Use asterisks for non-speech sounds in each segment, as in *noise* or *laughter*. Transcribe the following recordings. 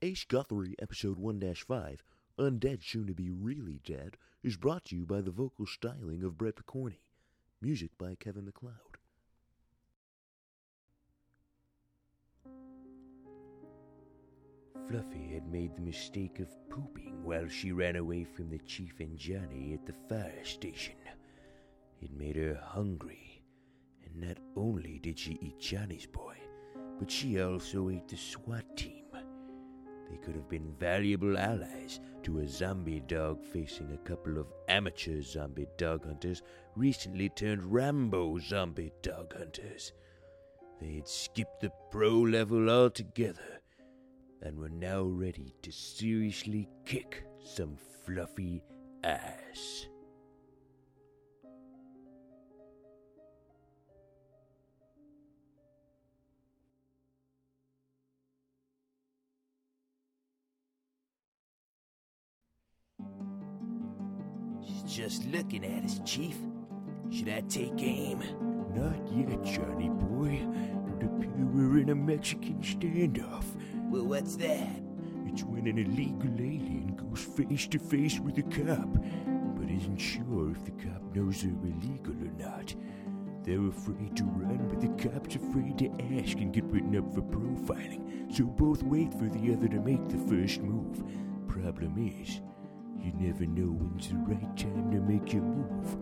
Ace Guthrie, Episode 1 5, Undead Soon to Be Really Dead, is brought to you by the vocal styling of Brett Picorni. Music by Kevin MacLeod. Fluffy had made the mistake of pooping while she ran away from the Chief and Johnny at the fire station. It made her hungry, and not only did she eat Johnny's boy, but she also ate the SWAT team. Could have been valuable allies to a zombie dog facing a couple of amateur zombie dog hunters recently turned Rambo zombie dog hunters. They had skipped the pro level altogether and were now ready to seriously kick some fluffy ass. Just looking at us, Chief. Should I take aim? Not yet, Johnny boy. It appears we're in a Mexican standoff. Well, what's that? It's when an illegal alien goes face to face with a cop, but isn't sure if the cop knows they're illegal or not. They're afraid to run, but the cop's afraid to ask and get written up for profiling. So both wait for the other to make the first move. Problem is, you never know when's the right time to make your move.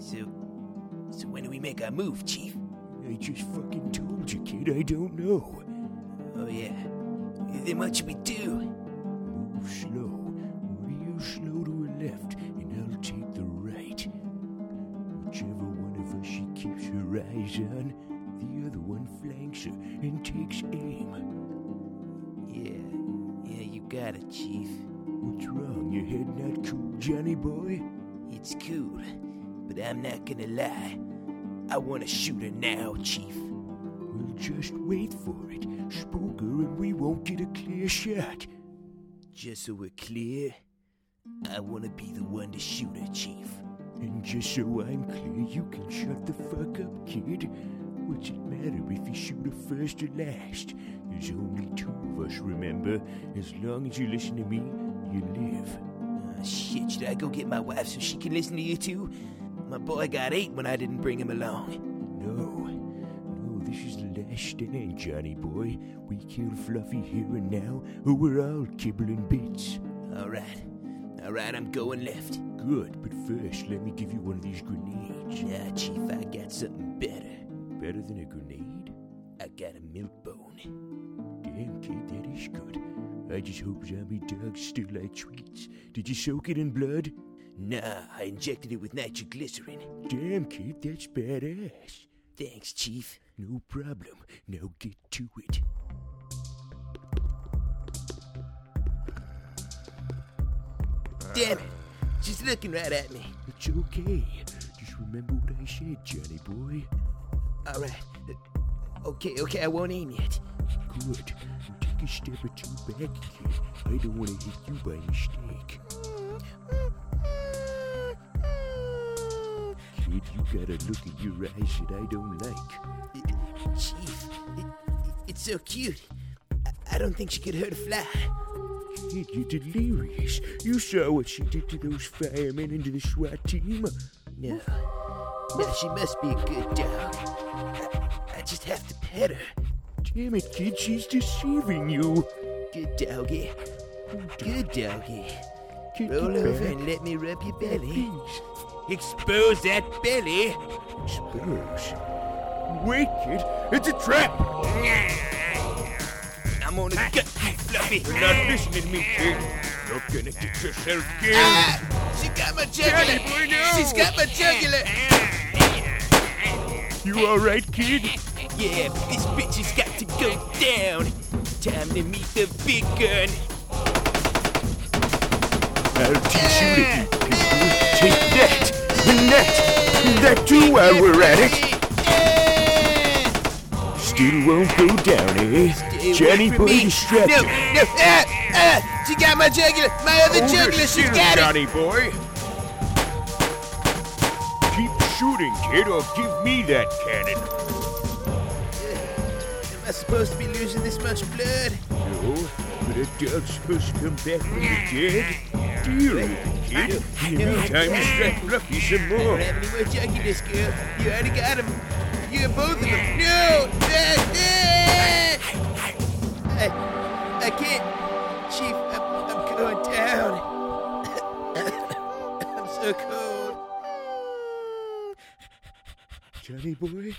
So, so when do we make our move, Chief? I just fucking told you, kid, I don't know. Oh yeah. Then what should we do? Move slow, real slow to her left, and I'll take the right. Whichever one of us she keeps her eyes on, the other one flanks her and takes aim. Yeah, yeah, you got it, Chief. Johnny boy? It's cool, but I'm not gonna lie. I wanna shoot her now, Chief. We'll just wait for it. Spook her and we won't get a clear shot. Just so we're clear, I wanna be the one to shoot her, Chief. And just so I'm clear, you can shut the fuck up, kid. What's it matter if you shoot her first or last? There's only two of us, remember? As long as you listen to me, you live. Should I go get my wife so she can listen to you too? My boy got eight when I didn't bring him along. No. No, this is the last stand, Johnny boy. We kill Fluffy here and now, or we're all kibbling bits. Alright. Alright, I'm going left. Good, but first, let me give you one of these grenades. Nah, Chief, I got something better. Better than a grenade? I got a milk bone. Damn, kid, that is good. I just hope zombie dogs still like sweets. Did you soak it in blood? Nah, I injected it with nitroglycerin. Damn, kid, that's badass. Thanks, Chief. No problem. Now get to it. Damn it. She's looking right at me. It's okay. Just remember what I said, Johnny boy. Alright. Okay, okay, I won't aim yet. Good. A step or two back, kid. I don't want to hit you by mistake. Kid, you got a look in your eyes that I don't like. Chief, it, it's so cute. I, I don't think she could hurt a fly. Kid, you're delirious. You saw what she did to those firemen and to the SWAT team. No. No, she must be a good dog. I, I just have to pet her. Damn it, kid, she's deceiving you. Good doggy. Good doggy. Kid, Roll over back. and let me rub your belly. Please. Expose that belly. Suppose. Wait, kid, it's a trap. I'm gonna gut you, Fluffy. You're not listening to me, kid. You're gonna get yourself killed. Ah! She got my jugular. no. She's got my jugular. You all right, kid? Yeah, this bitch has got to go down. Time to meet the big gun. I'll teach you to eat people. Take that, and that, and that too while we're at it. Still won't go down, eh? Stay Johnny boy me. distracted. No, no, ah, ah, she got my jugular. My other Hold jugular, still, got it. Johnny boy. Keep shooting, kid, or give me that cannon. Am I supposed to be losing this much blood? No, but a dog's supposed to come back from the dead. Deal with it, kid. In the meantime, distract Fluffy some I more. don't have any more junkiness, girl. You already got him. You have both of them. No! I, I can't. Chief, I'm, I'm going down. *coughs* I'm so cold. Johnny boy,